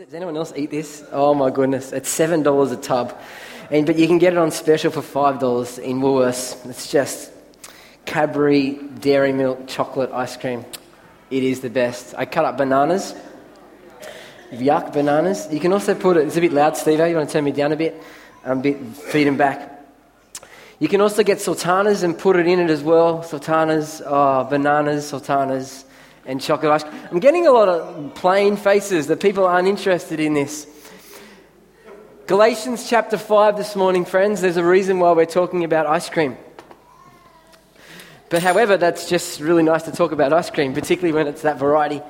Does anyone else eat this? Oh my goodness, it's seven dollars a tub, and but you can get it on special for five dollars in Woolworths. It's just Cadbury dairy milk chocolate ice cream. It is the best. I cut up bananas. Yuck, bananas. You can also put it. It's a bit loud, Steve. Eh? You want to turn me down a bit? I'm a bit feed them back. You can also get sultanas and put it in it as well. Sultanas, oh, bananas, sultanas, and chocolate ice cream. I'm getting a lot of plain faces that people aren't interested in this. Galatians chapter 5 this morning, friends. There's a reason why we're talking about ice cream. But however, that's just really nice to talk about ice cream, particularly when it's that variety.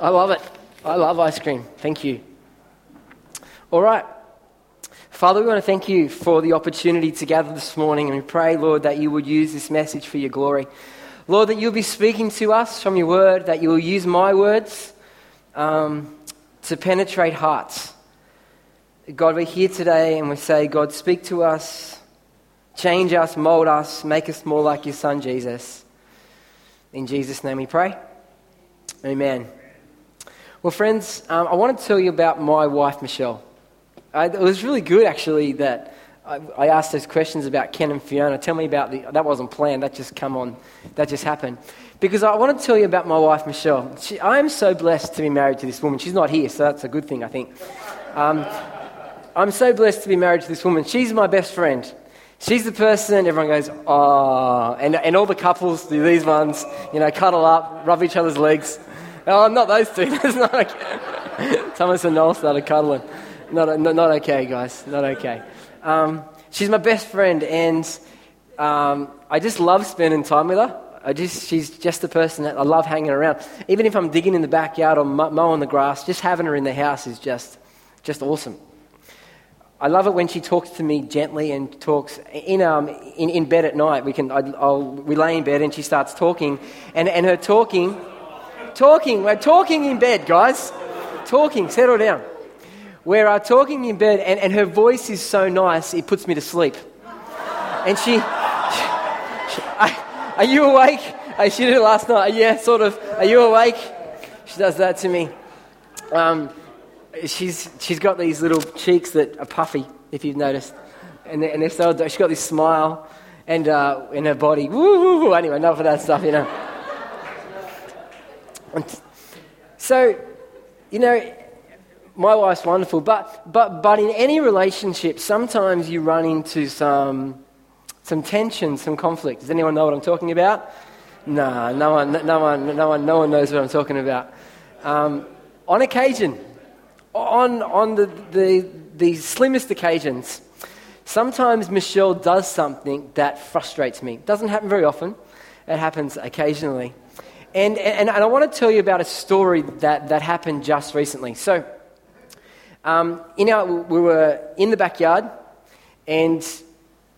I love it. I love ice cream. Thank you. All right. Father, we want to thank you for the opportunity to gather this morning, and we pray, Lord, that you would use this message for your glory. Lord, that you'll be speaking to us from your word, that you will use my words um, to penetrate hearts. God, we're here today and we say, God, speak to us Change us, mold us, make us more like your son, Jesus. In Jesus' name we pray. Amen. Well, friends, um, I want to tell you about my wife, Michelle. I, it was really good, actually, that I, I, asked those questions about Ken and Fiona. Tell me about the. That wasn't planned. That just come on. That just happened. Because I want to tell you about my wife, Michelle. She, I am so blessed to be married to this woman. She's not here, so that's a good thing, I think. Um, I'm so blessed to be married to this woman. She's my best friend. She's the person everyone goes, oh, and, and all the couples do these ones, you know, cuddle up, rub each other's legs. Oh, I'm not those two. That's not okay. Thomas and Noel started cuddling. Not, not, not okay, guys. Not okay. Um, she's my best friend, and um, I just love spending time with her. I just, she's just the person that I love hanging around. Even if I'm digging in the backyard or mowing the grass, just having her in the house is just, just awesome. I love it when she talks to me gently and talks in, um, in, in bed at night. We, can, I, I'll, we lay in bed and she starts talking. And, and her talking, talking, we're talking in bed, guys. Talking, settle down. We're uh, talking in bed and, and her voice is so nice, it puts me to sleep. And she, she are you awake? She did it last night. Yeah, sort of. Are you awake? She does that to me. Um, she's, she's got these little cheeks that are puffy, if you've noticed. And, and they're so, she's got this smile and uh, in her body. Woo. Anyway, enough of that stuff, you know. So, you know, my wife's wonderful, but, but, but in any relationship, sometimes you run into some, some tension, some conflict. Does anyone know what I'm talking about? No, no one, no one, no one, no one knows what I'm talking about. Um, on occasion, on, on the, the, the slimmest occasions, sometimes Michelle does something that frustrates me. Doesn't happen very often, it happens occasionally. And, and, and I want to tell you about a story that, that happened just recently. So, um, in our, we were in the backyard, and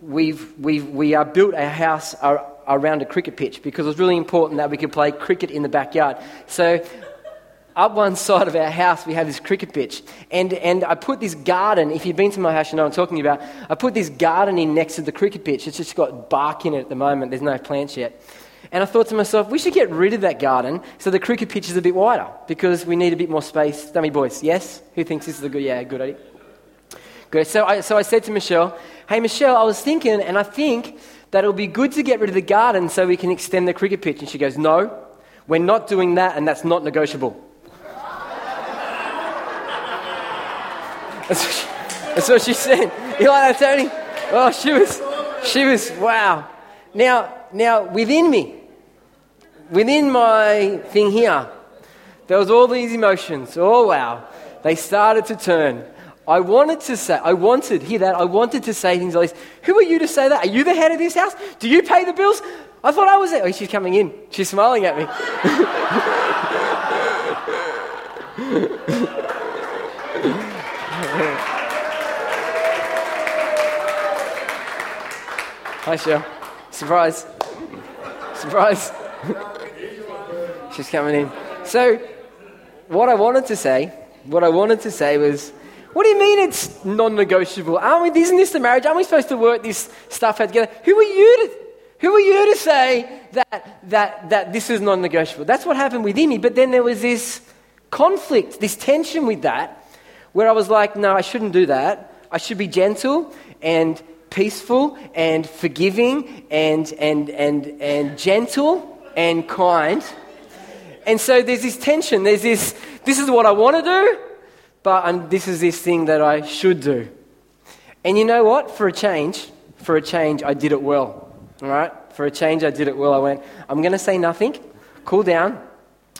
we've, we've, we uh, built a house around a cricket pitch because it was really important that we could play cricket in the backyard. So up one side of our house, we have this cricket pitch. And, and I put this garden, if you've been to my house, you know I'm talking about. I put this garden in next to the cricket pitch. It's just got bark in it at the moment, there's no plants yet. And I thought to myself, we should get rid of that garden so the cricket pitch is a bit wider because we need a bit more space. Dummy boys, yes? Who thinks this is a good, yeah, good idea? Good. So I, so I said to Michelle, hey, Michelle, I was thinking, and I think that it'll be good to get rid of the garden so we can extend the cricket pitch. And she goes, no, we're not doing that, and that's not negotiable. That's what she, that's what she said. You like that, Tony? Oh, she was, she was, wow. Now, now, within me, within my thing here, there was all these emotions. Oh, wow. They started to turn. I wanted to say, I wanted, hear that, I wanted to say things like this. Who are you to say that? Are you the head of this house? Do you pay the bills? I thought I was there. Oh, she's coming in. She's smiling at me. Hi, Cheryl. Surprise. Surprise. She's coming in. So, what I wanted to say, what I wanted to say was, what do you mean it's non-negotiable? Aren't we? Isn't this the marriage? Aren't we supposed to work this stuff out together? Who are you to? Who are you to say that that that this is non-negotiable? That's what happened with me. But then there was this conflict, this tension with that, where I was like, no, I shouldn't do that. I should be gentle and peaceful and forgiving and, and, and, and gentle and kind. And so there's this tension. There's this, this is what I want to do, but um, this is this thing that I should do. And you know what? For a change, for a change, I did it well. All right? For a change, I did it well. I went, I'm going to say nothing, cool down.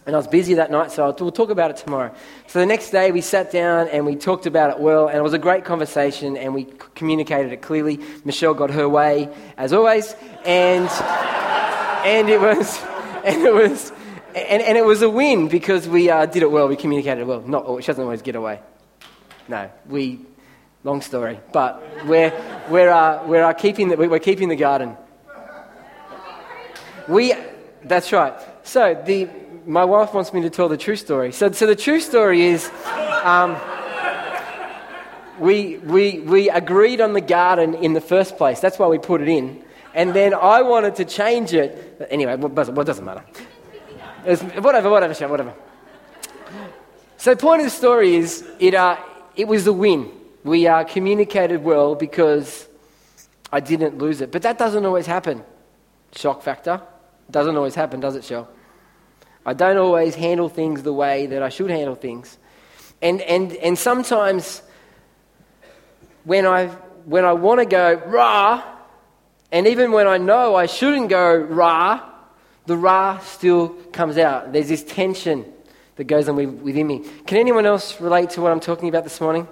And I was busy that night, so we'll talk about it tomorrow. So the next day, we sat down and we talked about it well, and it was a great conversation, and we communicated it clearly. Michelle got her way, as always, and, and it was, and it was, and, and it was a win because we uh, did it well. We communicated well. Not, she doesn't always get away. No, we Long story. But we're, we're, uh, we're, uh, keeping the, we're keeping the garden. We, that's right. So the, my wife wants me to tell the true story. So, so the true story is um, we, we, we agreed on the garden in the first place. That's why we put it in. And then I wanted to change it. Anyway, what, what doesn't matter? Whatever, whatever, Shell, whatever. So the point of the story is it, uh, it was a win we uh, communicated well because I didn't lose it. But that doesn't always happen. Shock factor. Doesn't always happen, does it, Shell? I don't always handle things the way that I should handle things. And, and, and sometimes when I, when I want to go rah, and even when I know I shouldn't go rah, the rah still comes out. There's this tension that goes on within me. Can anyone else relate to what I'm talking about this morning?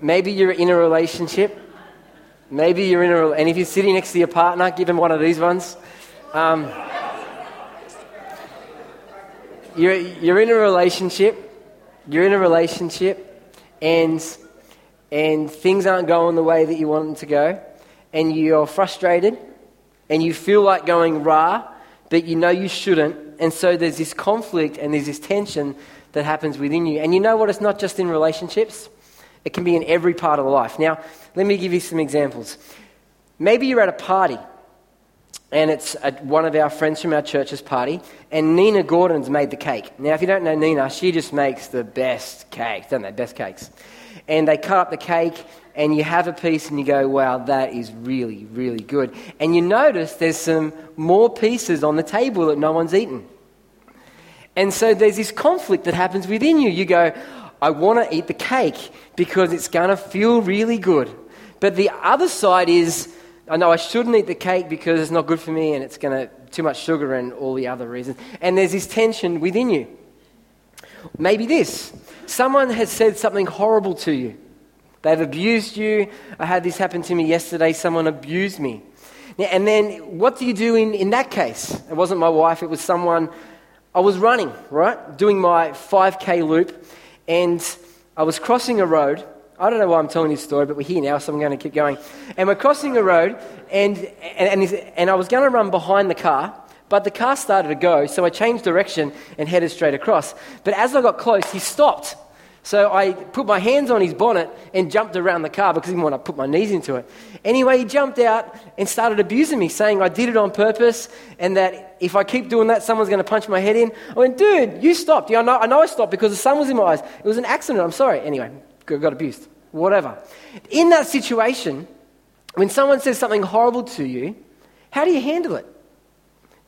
Maybe you're in a relationship. Maybe you're in a, and if you're sitting next to your partner, give him one of these ones. Um, you're, you're in a relationship. You're in a relationship, and and things aren't going the way that you want them to go, and you're frustrated, and you feel like going rah, but you know you shouldn't, and so there's this conflict and there's this tension that happens within you. And you know what? It's not just in relationships. It can be in every part of life. Now, let me give you some examples. Maybe you're at a party, and it's one of our friends from our church's party, and Nina Gordon's made the cake. Now, if you don't know Nina, she just makes the best cakes, don't they? Best cakes. And they cut up the cake, and you have a piece, and you go, wow, that is really, really good. And you notice there's some more pieces on the table that no one's eaten. And so there's this conflict that happens within you. You go, I want to eat the cake because it's going to feel really good. But the other side is, I know I shouldn't eat the cake because it's not good for me and it's going to, too much sugar and all the other reasons. And there's this tension within you. Maybe this someone has said something horrible to you. They've abused you. I had this happen to me yesterday. Someone abused me. And then what do you do in, in that case? It wasn't my wife, it was someone. I was running, right? Doing my 5K loop and I was crossing a road. I don't know why I'm telling this story, but we're here now, so I'm going to keep going. And we're crossing a road, and, and, and, and I was going to run behind the car, but the car started to go, so I changed direction and headed straight across. But as I got close, he stopped. So I put my hands on his bonnet and jumped around the car because he didn't want to put my knees into it. Anyway, he jumped out and started abusing me, saying I did it on purpose and that if I keep doing that, someone's going to punch my head in. I went, dude, you stopped. Yeah, I know, I know I stopped because the sun was in my eyes. It was an accident. I'm sorry. Anyway, got abused. Whatever. In that situation, when someone says something horrible to you, how do you handle it?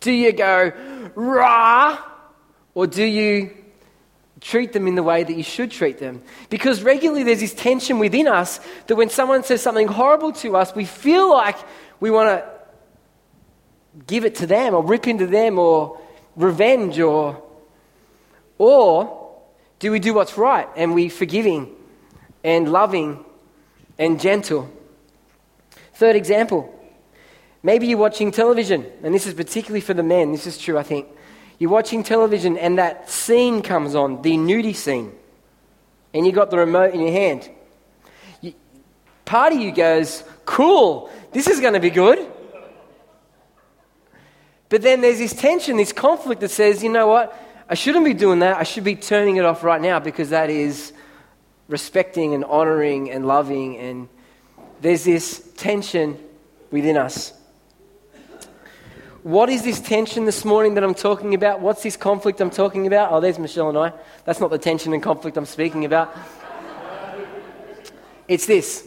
Do you go, rah? Or do you treat them in the way that you should treat them. Because regularly there's this tension within us that when someone says something horrible to us, we feel like we want to give it to them or rip into them or revenge or or do we do what's right and we forgiving and loving and gentle? Third example. Maybe you're watching television, and this is particularly for the men. This is true, I think. You're watching television and that scene comes on, the nudie scene, and you got the remote in your hand. You, part of you goes, cool, this is going to be good. But then there's this tension, this conflict that says, you know what? I shouldn't be doing that. I should be turning it off right now because that is respecting and honoring and loving. And there's this tension within us. What is this tension this morning that I'm talking about? What's this conflict I'm talking about? Oh, there's Michelle and I. That's not the tension and conflict I'm speaking about. It's this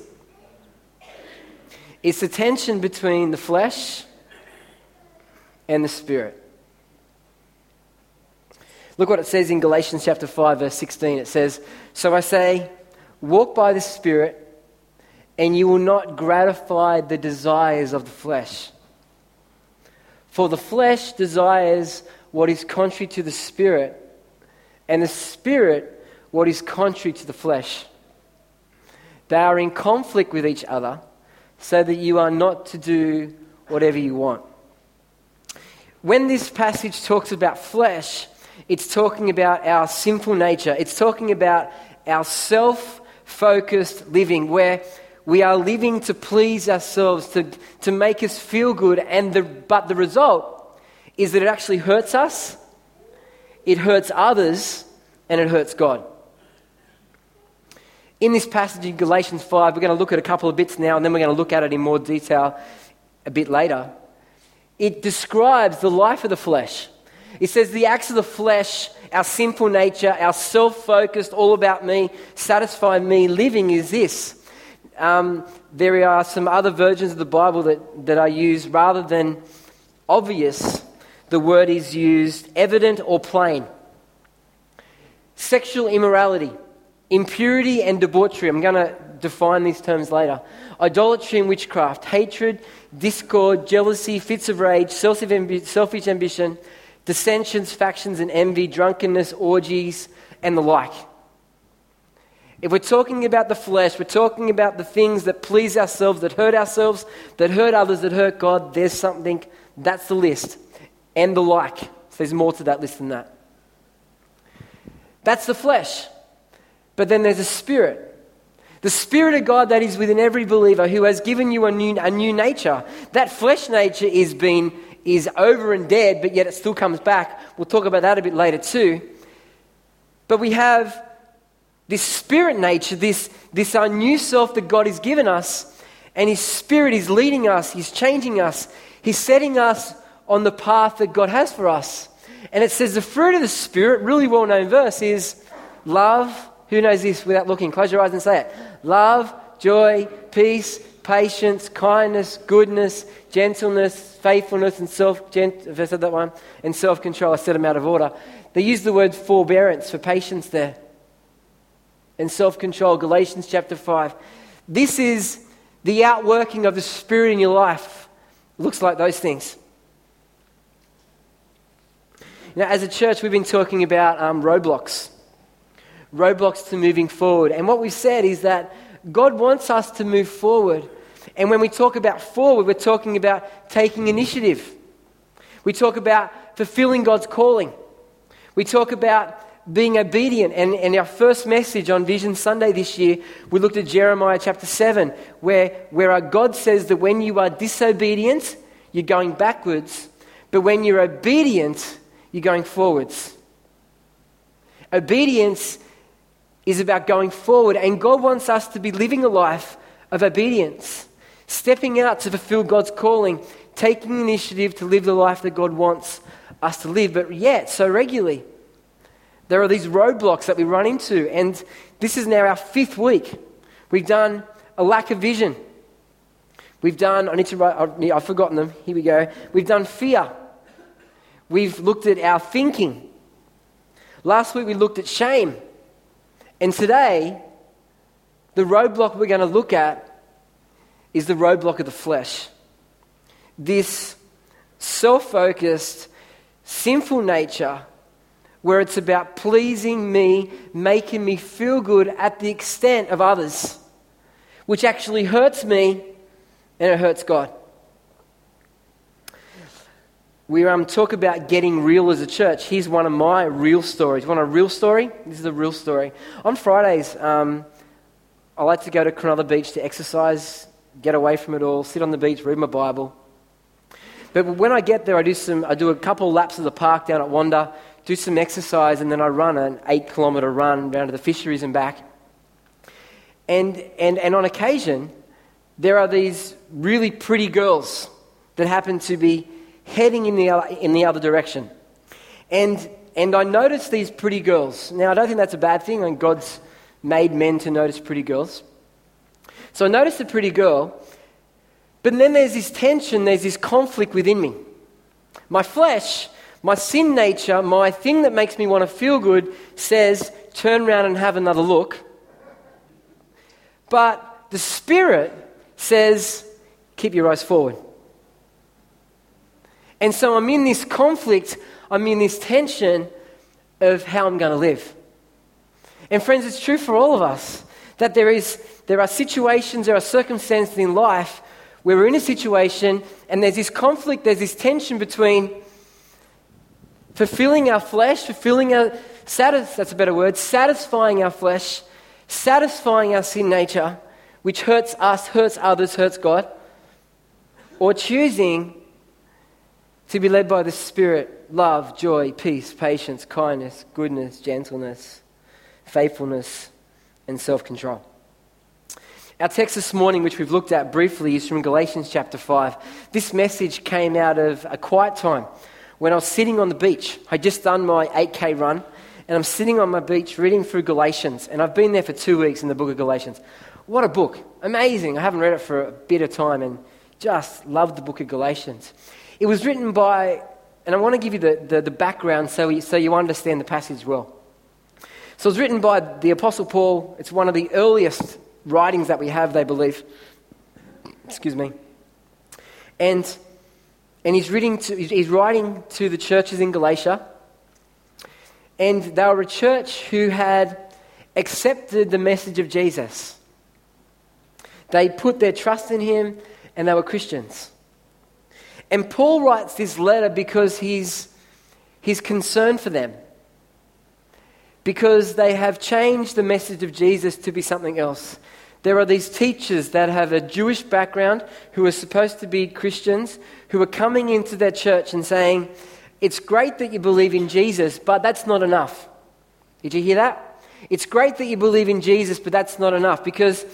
it's the tension between the flesh and the spirit. Look what it says in Galatians chapter 5, verse 16. It says, So I say, walk by the Spirit, and you will not gratify the desires of the flesh. For the flesh desires what is contrary to the Spirit, and the Spirit what is contrary to the flesh. They are in conflict with each other, so that you are not to do whatever you want. When this passage talks about flesh, it's talking about our sinful nature. It's talking about our self focused living, where we are living to please ourselves, to, to make us feel good, and the, but the result is that it actually hurts us, it hurts others, and it hurts God. In this passage in Galatians 5, we're going to look at a couple of bits now, and then we're going to look at it in more detail a bit later. It describes the life of the flesh. It says the acts of the flesh, our sinful nature, our self focused, all about me, satisfy me living is this. Um, there are some other versions of the Bible that, that I use rather than obvious, the word is used evident or plain. Sexual immorality, impurity and debauchery. I'm going to define these terms later. Idolatry and witchcraft, hatred, discord, jealousy, fits of rage, selfish ambition dissensions, factions, and envy, drunkenness, orgies, and the like. If we're talking about the flesh, we're talking about the things that please ourselves, that hurt ourselves, that hurt others, that hurt God, there's something, that's the list. And the like. So there's more to that list than that. That's the flesh. But then there's a spirit. The Spirit of God that is within every believer who has given you a new, a new nature. That flesh nature is being is over and dead, but yet it still comes back. We'll talk about that a bit later too. But we have this spirit nature, this, this our new self that God has given us, and His Spirit is leading us, He's changing us, He's setting us on the path that God has for us. And it says the fruit of the Spirit, really well known verse, is love. Who knows this without looking? Close your eyes and say it. Love, joy, peace, patience, kindness, goodness, gentleness, faithfulness, and self. Gent- I said that one, and self-control. I said them out of order. They use the word forbearance for patience there, and self-control. Galatians chapter five. This is the outworking of the Spirit in your life. looks like those things. Now, as a church, we've been talking about um, roadblocks, roadblocks to moving forward, and what we've said is that God wants us to move forward and when we talk about forward, we're talking about taking initiative. We talk about fulfilling God's calling. We talk about being obedient. And, and our first message on Vision Sunday this year, we looked at Jeremiah chapter 7, where, where our God says that when you are disobedient, you're going backwards, but when you're obedient, you're going forwards. Obedience is about going forward, and God wants us to be living a life of obedience stepping out to fulfill God's calling, taking initiative to live the life that God wants us to live, but yet so regularly. There are these roadblocks that we run into, and this is now our fifth week. We've done a lack of vision. We've done, I need to write, I've forgotten them. Here we go. We've done fear. We've looked at our thinking. Last week we looked at shame. And today, the roadblock we're going to look at is the roadblock of the flesh. This self focused, sinful nature where it's about pleasing me, making me feel good at the extent of others, which actually hurts me and it hurts God. We um, talk about getting real as a church. Here's one of my real stories. Want a real story? This is a real story. On Fridays, um, I like to go to Cronulla Beach to exercise get away from it all, sit on the beach, read my Bible. But when I get there, I do, some, I do a couple laps of the park down at Wanda, do some exercise, and then I run an eight kilometre run down to the fisheries and back. And, and, and on occasion, there are these really pretty girls that happen to be heading in the other, in the other direction. And, and I notice these pretty girls. Now, I don't think that's a bad thing, and God's made men to notice pretty girls. So I notice a pretty girl, but then there's this tension, there's this conflict within me. My flesh, my sin nature, my thing that makes me want to feel good says, turn around and have another look. But the spirit says, keep your eyes forward. And so I'm in this conflict, I'm in this tension of how I'm going to live. And friends, it's true for all of us that there, is, there are situations, there are circumstances in life where we're in a situation and there's this conflict, there's this tension between fulfilling our flesh, fulfilling our, satis- that's a better word, satisfying our flesh, satisfying our sin nature, which hurts us, hurts others, hurts God, or choosing to be led by the Spirit, love, joy, peace, patience, kindness, goodness, gentleness, faithfulness, and self control. Our text this morning, which we've looked at briefly, is from Galatians chapter 5. This message came out of a quiet time when I was sitting on the beach. I'd just done my 8K run, and I'm sitting on my beach reading through Galatians, and I've been there for two weeks in the book of Galatians. What a book! Amazing. I haven't read it for a bit of time and just loved the book of Galatians. It was written by, and I want to give you the, the, the background so you, so you understand the passage well. So it was written by the Apostle Paul. It's one of the earliest writings that we have, they believe. Excuse me. And, and he's, reading to, he's writing to the churches in Galatia. And they were a church who had accepted the message of Jesus. They put their trust in him and they were Christians. And Paul writes this letter because he's, he's concerned for them. Because they have changed the message of Jesus to be something else. There are these teachers that have a Jewish background who are supposed to be Christians who are coming into their church and saying, It's great that you believe in Jesus, but that's not enough. Did you hear that? It's great that you believe in Jesus, but that's not enough because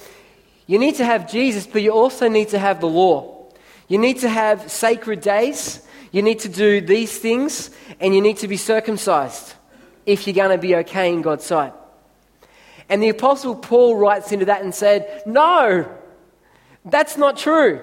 you need to have Jesus, but you also need to have the law. You need to have sacred days. You need to do these things, and you need to be circumcised if you're going to be okay in God's sight. And the Apostle Paul writes into that and said, No, that's not true.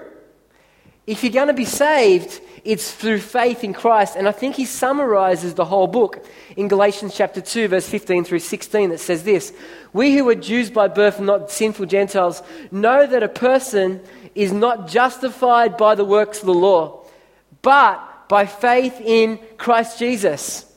If you're going to be saved, it's through faith in Christ. And I think he summarizes the whole book in Galatians chapter 2, verse 15 through 16, that says this We who are Jews by birth and not sinful Gentiles know that a person is not justified by the works of the law, but by faith in Christ Jesus.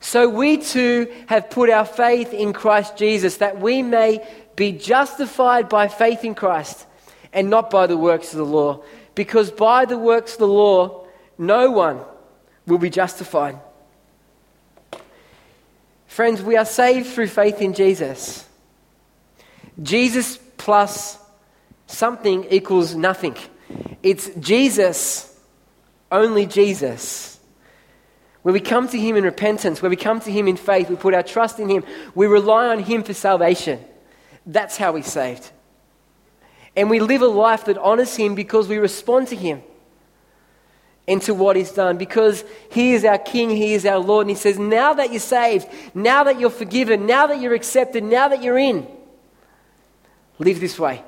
So we too have put our faith in Christ Jesus, that we may be justified by faith in Christ and not by the works of the law. Because by the works of the law, no one will be justified. Friends, we are saved through faith in Jesus. Jesus plus something equals nothing. It's Jesus, only Jesus. Where we come to Him in repentance, where we come to Him in faith, we put our trust in Him, we rely on Him for salvation. That's how we're saved. And we live a life that honors Him because we respond to Him and to what He's done. Because He is our King, He is our Lord. And He says, Now that you're saved, now that you're forgiven, now that you're accepted, now that you're in, live this way.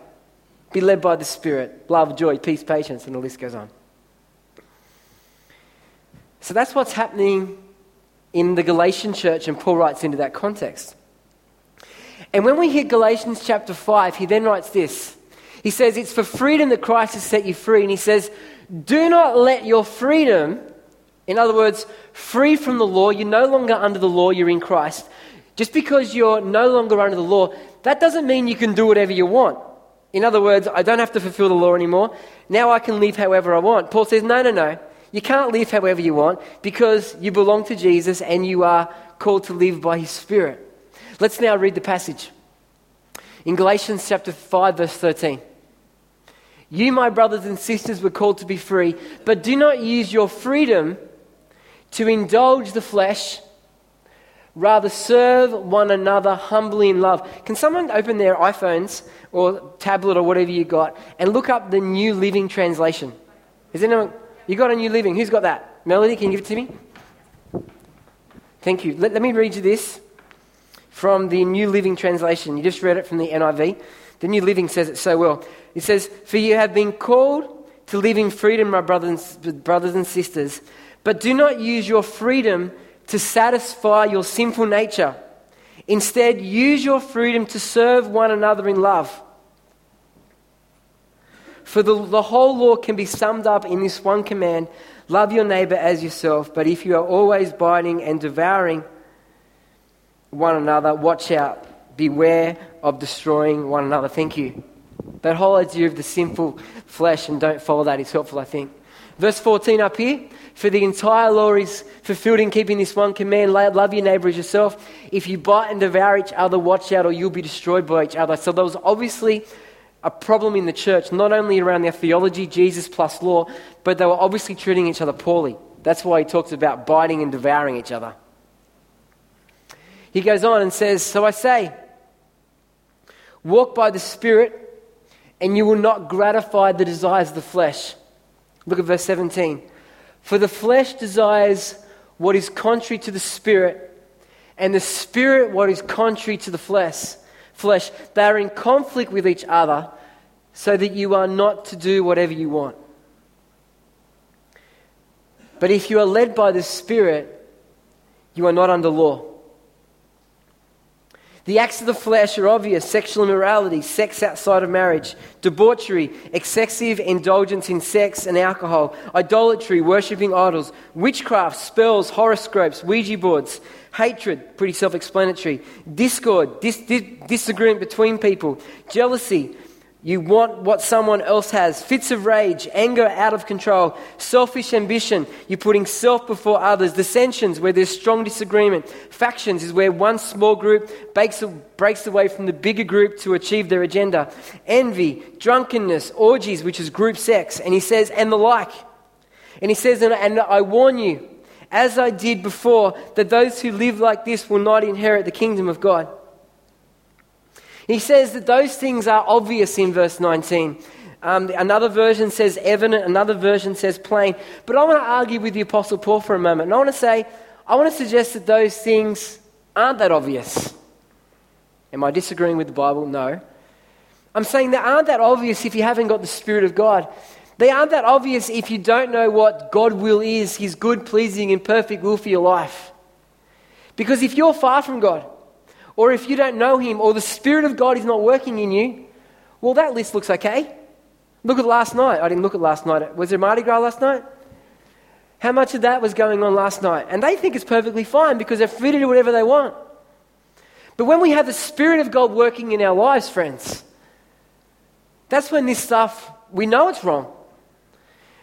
Be led by the Spirit. Love, joy, peace, patience, and the list goes on. So that's what's happening in the Galatian church, and Paul writes into that context. And when we hit Galatians chapter 5, he then writes this. He says, It's for freedom that Christ has set you free. And he says, Do not let your freedom, in other words, free from the law, you're no longer under the law, you're in Christ. Just because you're no longer under the law, that doesn't mean you can do whatever you want. In other words, I don't have to fulfill the law anymore. Now I can live however I want. Paul says, no, no, no. You can't live however you want because you belong to Jesus and you are called to live by his Spirit. Let's now read the passage. In Galatians chapter 5, verse 13. You, my brothers and sisters, were called to be free, but do not use your freedom to indulge the flesh Rather, serve one another humbly in love. Can someone open their iPhones or tablet or whatever you got and look up the New Living Translation? Is anyone? You got a New Living? Who's got that? Melody, can you give it to me? Thank you. Let, let me read you this from the New Living Translation. You just read it from the NIV. The New Living says it so well. It says, For you have been called to live in freedom, my brothers, brothers and sisters, but do not use your freedom to satisfy your sinful nature. Instead, use your freedom to serve one another in love. For the, the whole law can be summed up in this one command love your neighbor as yourself. But if you are always biting and devouring one another, watch out. Beware of destroying one another. Thank you. That whole idea of the sinful flesh and don't follow that is helpful, I think. Verse 14 up here. For the entire law is fulfilled in keeping this one command love your neighbor as yourself. If you bite and devour each other, watch out or you'll be destroyed by each other. So there was obviously a problem in the church, not only around their theology, Jesus plus law, but they were obviously treating each other poorly. That's why he talks about biting and devouring each other. He goes on and says, So I say, walk by the Spirit, and you will not gratify the desires of the flesh. Look at verse 17. For the flesh desires what is contrary to the Spirit, and the Spirit what is contrary to the flesh flesh, they are in conflict with each other so that you are not to do whatever you want. But if you are led by the Spirit, you are not under law. The acts of the flesh are obvious sexual immorality, sex outside of marriage, debauchery, excessive indulgence in sex and alcohol, idolatry, worshipping idols, witchcraft, spells, horoscopes, Ouija boards, hatred, pretty self explanatory, discord, dis- dis- disagreement between people, jealousy, you want what someone else has. Fits of rage, anger out of control, selfish ambition. You're putting self before others. Dissensions, where there's strong disagreement. Factions is where one small group breaks, breaks away from the bigger group to achieve their agenda. Envy, drunkenness, orgies, which is group sex. And he says, and the like. And he says, and, and I warn you, as I did before, that those who live like this will not inherit the kingdom of God. He says that those things are obvious in verse 19. Um, another version says evident, another version says plain. But I want to argue with the Apostle Paul for a moment. And I want to say, I want to suggest that those things aren't that obvious. Am I disagreeing with the Bible? No. I'm saying they aren't that obvious if you haven't got the Spirit of God. They aren't that obvious if you don't know what God will is, His good, pleasing, and perfect will for your life. Because if you're far from God, or if you don't know Him, or the Spirit of God is not working in you, well, that list looks okay. Look at last night. I didn't look at last night. Was there Mardi Gras last night? How much of that was going on last night? And they think it's perfectly fine because they're free to do whatever they want. But when we have the Spirit of God working in our lives, friends, that's when this stuff, we know it's wrong.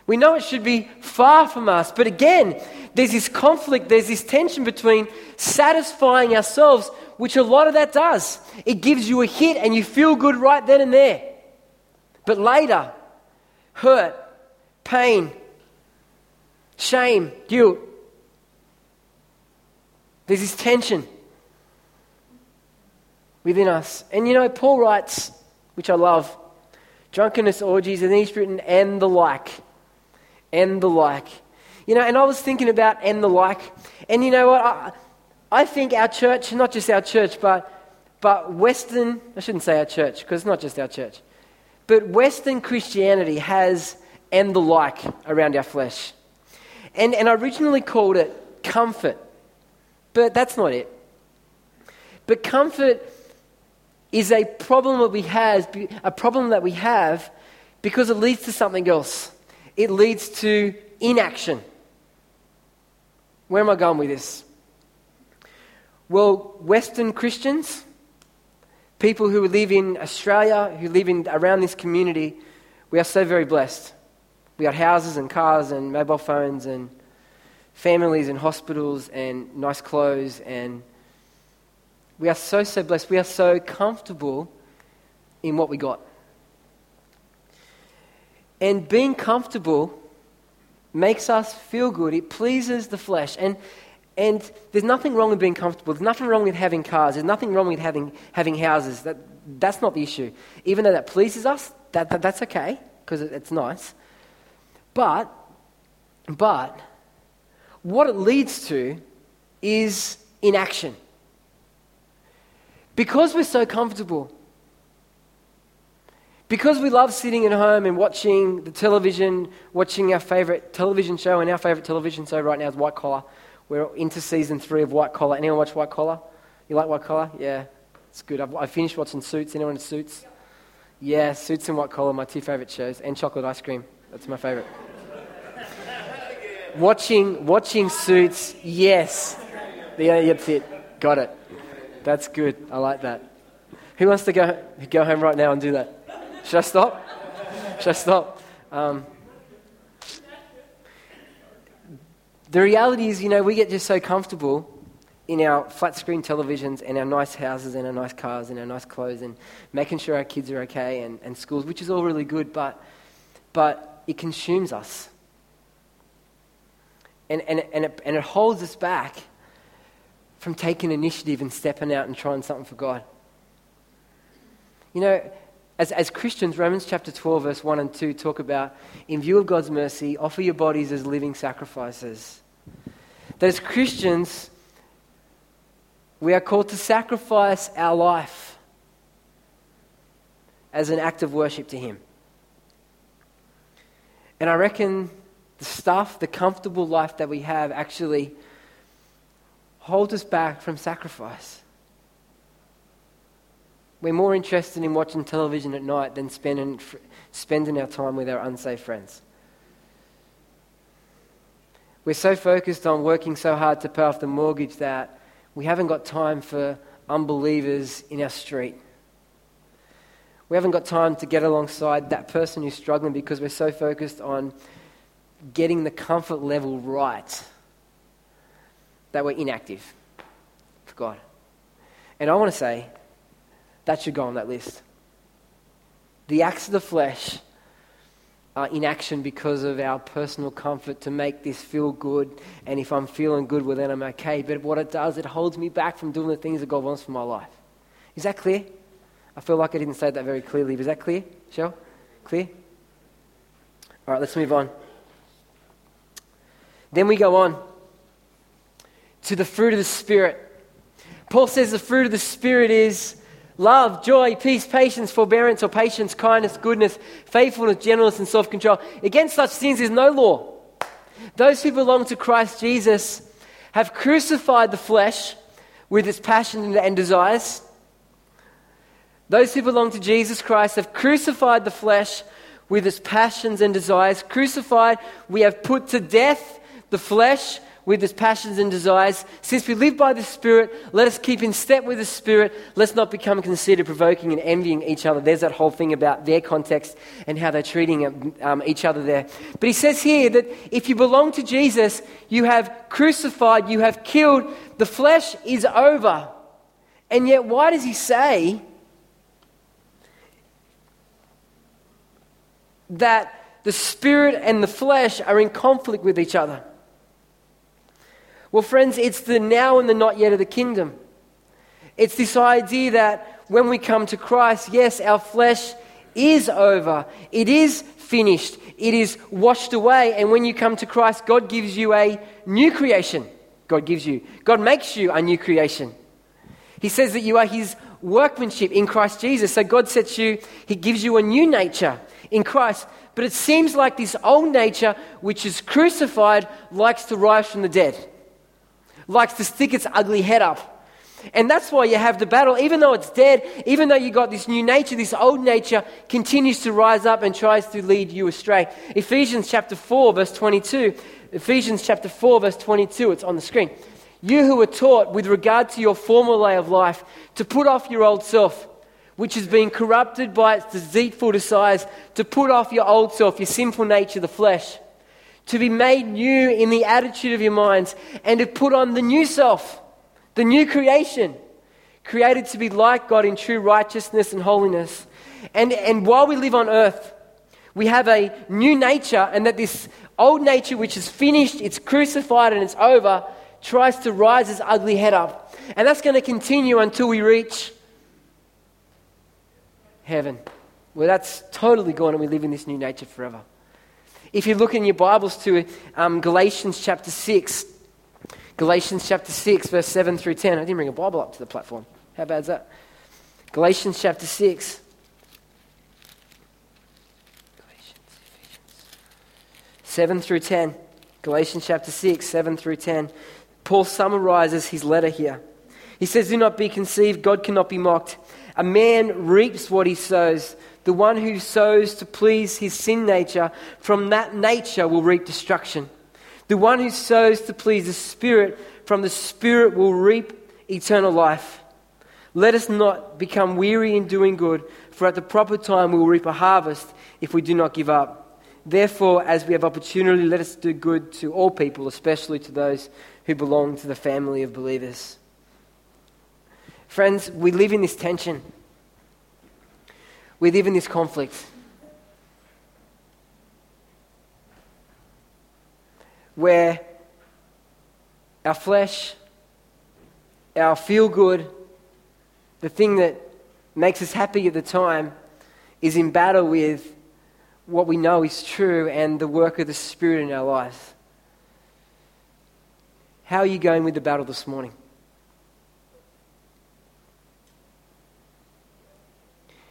We know it should be far from us. But again, there's this conflict, there's this tension between satisfying ourselves, which a lot of that does. It gives you a hit and you feel good right then and there. But later, hurt, pain, shame, guilt, there's this tension within us. And you know, Paul writes, which I love, drunkenness, orgies, and he's written, and the like and the like. You know, and I was thinking about and the like. And you know what? I, I think our church, not just our church, but, but Western, I shouldn't say our church, because it's not just our church, but Western Christianity has and the like around our flesh. And, and I originally called it comfort, but that's not it. But comfort is a problem that we have, a problem that we have because it leads to something else it leads to inaction. Where am I going with this? Well, Western Christians, people who live in Australia, who live in, around this community, we are so very blessed. We got houses and cars and mobile phones and families and hospitals and nice clothes and we are so, so blessed. We are so comfortable in what we got. And being comfortable makes us feel good. It pleases the flesh. And, and there's nothing wrong with being comfortable. There's nothing wrong with having cars. There's nothing wrong with having, having houses. That, that's not the issue. Even though that pleases us, that, that that's okay because it, it's nice. But, but what it leads to is inaction. Because we're so comfortable, because we love sitting at home and watching the television, watching our favorite television show, and our favorite television show right now is White Collar. We're into season three of White Collar. Anyone watch White Collar? You like White Collar? Yeah, it's good. I've, I finished watching Suits. Anyone in Suits? Yeah, Suits and White Collar, my two favorite shows, and Chocolate Ice Cream. That's my favorite. watching, watching Suits, yes. Yeah, that's it. Got it. That's good. I like that. Who wants to go, go home right now and do that? Should I stop? Should I stop? Um, the reality is, you know, we get just so comfortable in our flat screen televisions and our nice houses and our nice cars and our nice clothes and making sure our kids are okay and, and schools, which is all really good, but, but it consumes us. And, and, and, it, and it holds us back from taking initiative and stepping out and trying something for God. You know, as, as Christians, Romans chapter 12, verse 1 and 2 talk about, in view of God's mercy, offer your bodies as living sacrifices. That as Christians, we are called to sacrifice our life as an act of worship to Him. And I reckon the stuff, the comfortable life that we have, actually holds us back from sacrifice. We're more interested in watching television at night than spending, spending our time with our unsafe friends. We're so focused on working so hard to pay off the mortgage that we haven't got time for unbelievers in our street. We haven't got time to get alongside that person who's struggling because we're so focused on getting the comfort level right that we're inactive for God. And I want to say that should go on that list. The acts of the flesh are in action because of our personal comfort to make this feel good. And if I'm feeling good, well, then I'm okay. But what it does, it holds me back from doing the things that God wants for my life. Is that clear? I feel like I didn't say that very clearly. Was that clear, Shell? Clear? All right, let's move on. Then we go on to the fruit of the Spirit. Paul says the fruit of the Spirit is love, joy, peace, patience, forbearance, or patience, kindness, goodness, faithfulness, gentleness, and self control. Against such things is no law. Those who belong to Christ Jesus have crucified the flesh with its passions and desires. Those who belong to Jesus Christ have crucified the flesh with its passions and desires. Crucified, we have put to death the flesh with his passions and desires. Since we live by the Spirit, let us keep in step with the Spirit. Let's not become conceited, provoking, and envying each other. There's that whole thing about their context and how they're treating um, each other there. But he says here that if you belong to Jesus, you have crucified, you have killed, the flesh is over. And yet, why does he say that the spirit and the flesh are in conflict with each other? Well, friends, it's the now and the not yet of the kingdom. It's this idea that when we come to Christ, yes, our flesh is over, it is finished, it is washed away. And when you come to Christ, God gives you a new creation. God gives you, God makes you a new creation. He says that you are His workmanship in Christ Jesus. So God sets you, He gives you a new nature in Christ. But it seems like this old nature, which is crucified, likes to rise from the dead likes to stick its ugly head up. And that's why you have the battle. Even though it's dead, even though you got this new nature, this old nature continues to rise up and tries to lead you astray. Ephesians chapter 4, verse 22. Ephesians chapter 4, verse 22. It's on the screen. You who were taught with regard to your former way of life to put off your old self, which has been corrupted by its deceitful desires, to put off your old self, your sinful nature, the flesh to be made new in the attitude of your minds, and to put on the new self, the new creation, created to be like God in true righteousness and holiness. And, and while we live on earth, we have a new nature, and that this old nature, which is finished, it's crucified, and it's over, tries to rise its ugly head up. And that's going to continue until we reach heaven, where that's totally gone and we live in this new nature forever. If you look in your Bibles to um, Galatians chapter 6, Galatians chapter 6, verse 7 through 10. I didn't bring a Bible up to the platform. How bad is that? Galatians chapter 6. 7 through 10. Galatians chapter 6, 7 through 10. Paul summarizes his letter here. He says, Do not be conceived, God cannot be mocked. A man reaps what he sows. The one who sows to please his sin nature, from that nature will reap destruction. The one who sows to please the Spirit, from the Spirit will reap eternal life. Let us not become weary in doing good, for at the proper time we will reap a harvest if we do not give up. Therefore, as we have opportunity, let us do good to all people, especially to those who belong to the family of believers. Friends, we live in this tension. Live in this conflict. Where our flesh, our feel good, the thing that makes us happy at the time, is in battle with what we know is true and the work of the Spirit in our lives. How are you going with the battle this morning?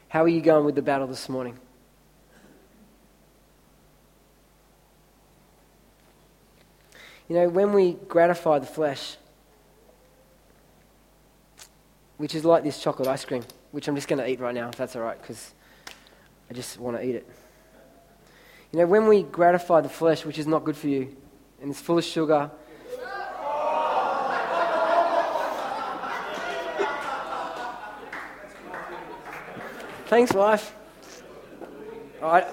How are you going with the battle this morning? You know, when we gratify the flesh, which is like this chocolate ice cream, which I'm just going to eat right now, if that's all right, because I just want to eat it. You know, when we gratify the flesh, which is not good for you, and it's full of sugar, Thanks, wife. I,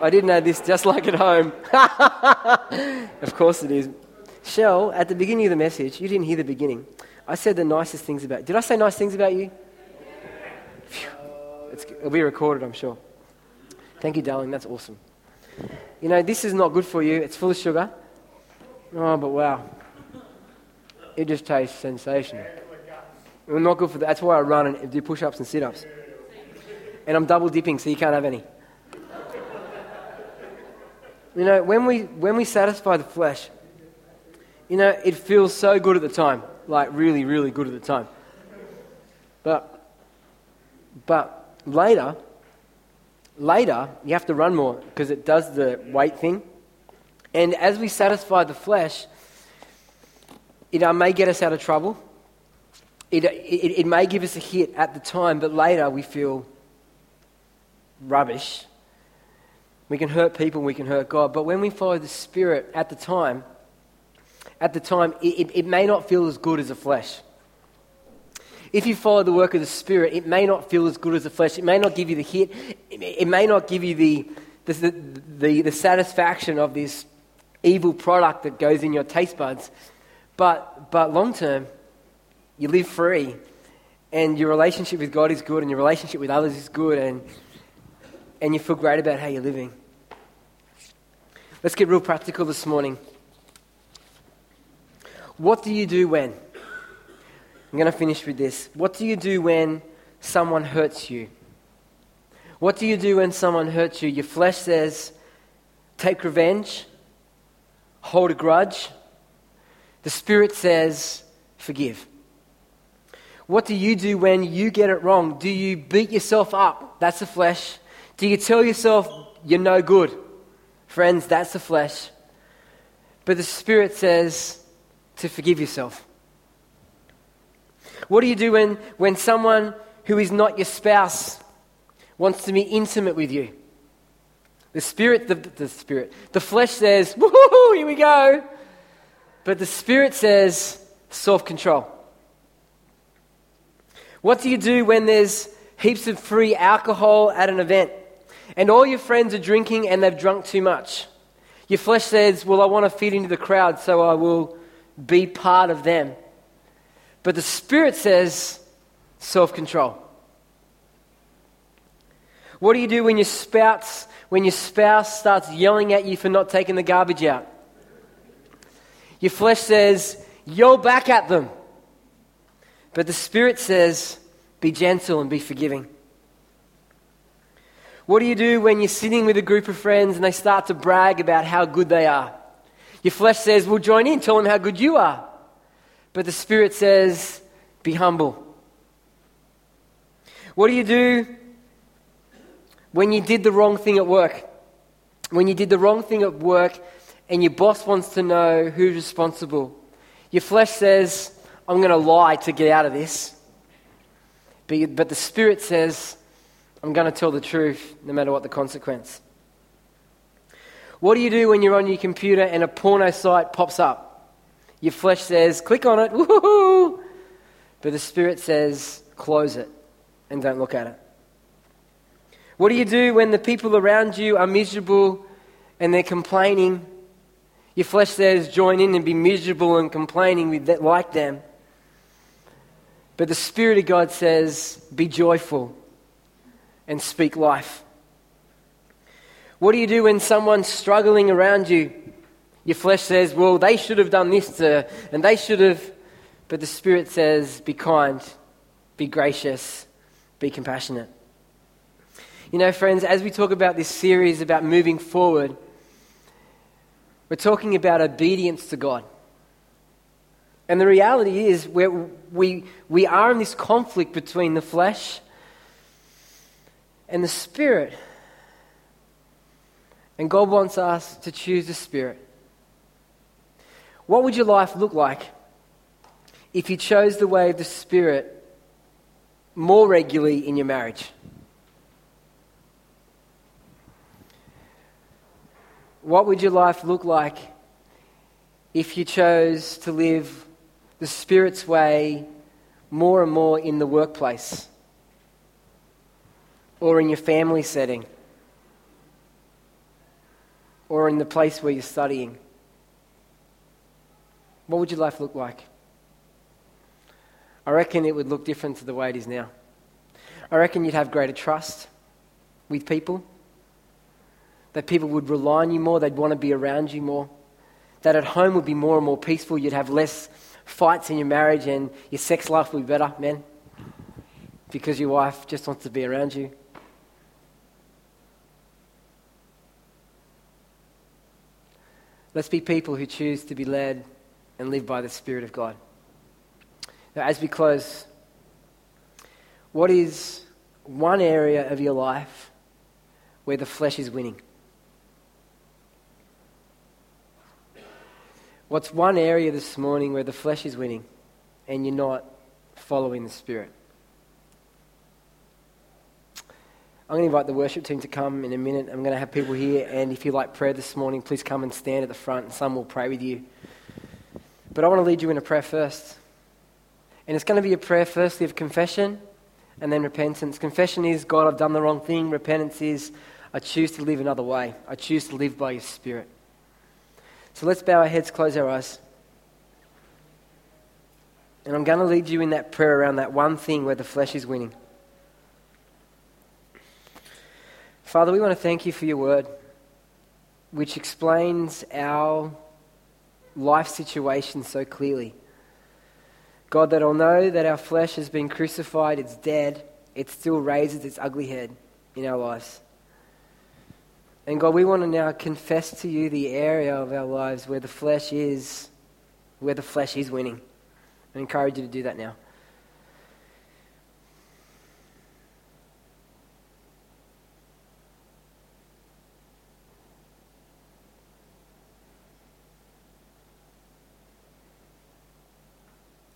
I didn't know this just like at home. of course it is. Shell, at the beginning of the message, you didn't hear the beginning. I said the nicest things about Did I say nice things about you? It's, it'll be recorded, I'm sure. Thank you, darling. That's awesome. You know, this is not good for you. It's full of sugar. Oh, but wow. It just tastes sensational. We're not good for that. That's why I run and do push ups and sit ups. And I'm double dipping, so you can't have any. You know, when we, when we satisfy the flesh, you know, it feels so good at the time. Like, really, really good at the time. But, but later, later, you have to run more because it does the weight thing. And as we satisfy the flesh, it uh, may get us out of trouble it, it, it may give us a hit at the time, but later we feel rubbish. We can hurt people, we can hurt God. But when we follow the Spirit at the time, at the time, it, it, may not feel as good as the flesh. If you follow the work of the Spirit, it may not feel as good as the flesh. It may not give you the hit. It may not give you the, the, the, the, the satisfaction of this evil product that goes in your taste buds. But, but long term, you live free, and your relationship with God is good, and your relationship with others is good, and, and you feel great about how you're living. Let's get real practical this morning. What do you do when? I'm going to finish with this. What do you do when someone hurts you? What do you do when someone hurts you? Your flesh says, take revenge, hold a grudge. The spirit says, forgive. What do you do when you get it wrong? Do you beat yourself up? That's the flesh. Do you tell yourself you're no good? Friends, that's the flesh. But the Spirit says to forgive yourself. What do you do when, when someone who is not your spouse wants to be intimate with you? The Spirit, the, the Spirit, the flesh says, woohoo, here we go. But the Spirit says, self control. What do you do when there's heaps of free alcohol at an event and all your friends are drinking and they've drunk too much? Your flesh says, Well, I want to fit into the crowd, so I will be part of them. But the spirit says, self control. What do you do when your spouse, when your spouse starts yelling at you for not taking the garbage out? Your flesh says, yell back at them. But the Spirit says, be gentle and be forgiving. What do you do when you're sitting with a group of friends and they start to brag about how good they are? Your flesh says, Well, join in, tell them how good you are. But the Spirit says, Be humble. What do you do when you did the wrong thing at work? When you did the wrong thing at work and your boss wants to know who's responsible. Your flesh says, I'm going to lie to get out of this. But the Spirit says, I'm going to tell the truth no matter what the consequence. What do you do when you're on your computer and a porno site pops up? Your flesh says, click on it, woohoo! But the Spirit says, close it and don't look at it. What do you do when the people around you are miserable and they're complaining? Your flesh says, join in and be miserable and complaining with that, like them. But the Spirit of God says, be joyful and speak life. What do you do when someone's struggling around you? Your flesh says, well, they should have done this to, and they should have. But the Spirit says, be kind, be gracious, be compassionate. You know, friends, as we talk about this series about moving forward, we're talking about obedience to God. And the reality is, we we, we are in this conflict between the flesh and the spirit. And God wants us to choose the Spirit. What would your life look like if you chose the way of the Spirit more regularly in your marriage? What would your life look like if you chose to live the Spirit's way more and more in the workplace or in your family setting? or in the place where you're studying? What would your life look like? I reckon it would look different to the way it is now. I reckon you'd have greater trust with people, that people would rely on you more, they'd want to be around you more, that at home would be more and more peaceful, you'd have less fights in your marriage, and your sex life will be better, men, because your wife just wants to be around you. Let's be people who choose to be led and live by the Spirit of God. Now, as we close, what is one area of your life where the flesh is winning? What's one area this morning where the flesh is winning and you're not following the Spirit? I'm going to invite the worship team to come in a minute. I'm going to have people here, and if you like prayer this morning, please come and stand at the front, and some will pray with you. But I want to lead you in a prayer first. And it's going to be a prayer, firstly, of confession and then repentance. Confession is, God, I've done the wrong thing. Repentance is, I choose to live another way. I choose to live by your Spirit. So let's bow our heads, close our eyes. And I'm going to lead you in that prayer around that one thing where the flesh is winning. Father, we want to thank you for your word, which explains our life situation so clearly. God, that I'll know that our flesh has been crucified, it's dead, it still raises its ugly head in our lives. And God, we want to now confess to you the area of our lives where the flesh is, where the flesh is winning. I encourage you to do that now.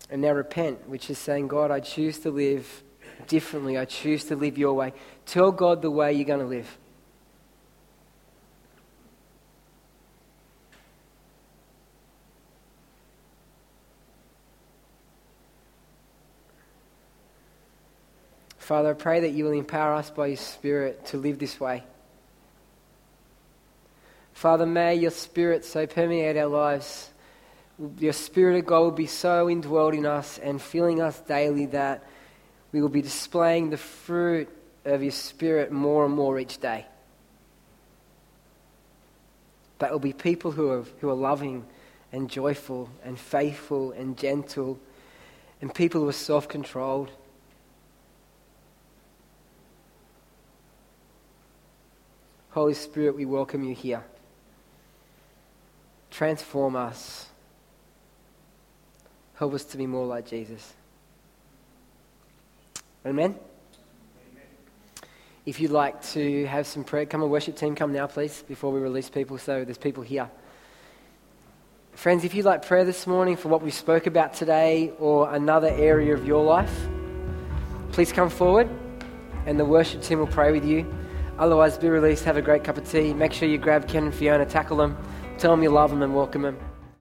And now repent, which is saying, God, I choose to live differently. I choose to live your way. Tell God the way you're going to live. Father, I pray that you will empower us by your Spirit to live this way. Father, may your Spirit so permeate our lives your Spirit of God will be so indwelled in us and filling us daily that we will be displaying the fruit of your Spirit more and more each day. That will be people who are, who are loving and joyful and faithful and gentle and people who are self controlled. Holy Spirit, we welcome you here. Transform us. Help us to be more like Jesus. Amen. Amen. If you'd like to have some prayer, come on, worship team, come now, please, before we release people. So there's people here. Friends, if you'd like prayer this morning for what we spoke about today or another area of your life, please come forward and the worship team will pray with you. Otherwise, be released, have a great cup of tea. Make sure you grab Ken and Fiona, tackle them, tell them you love them, and welcome them.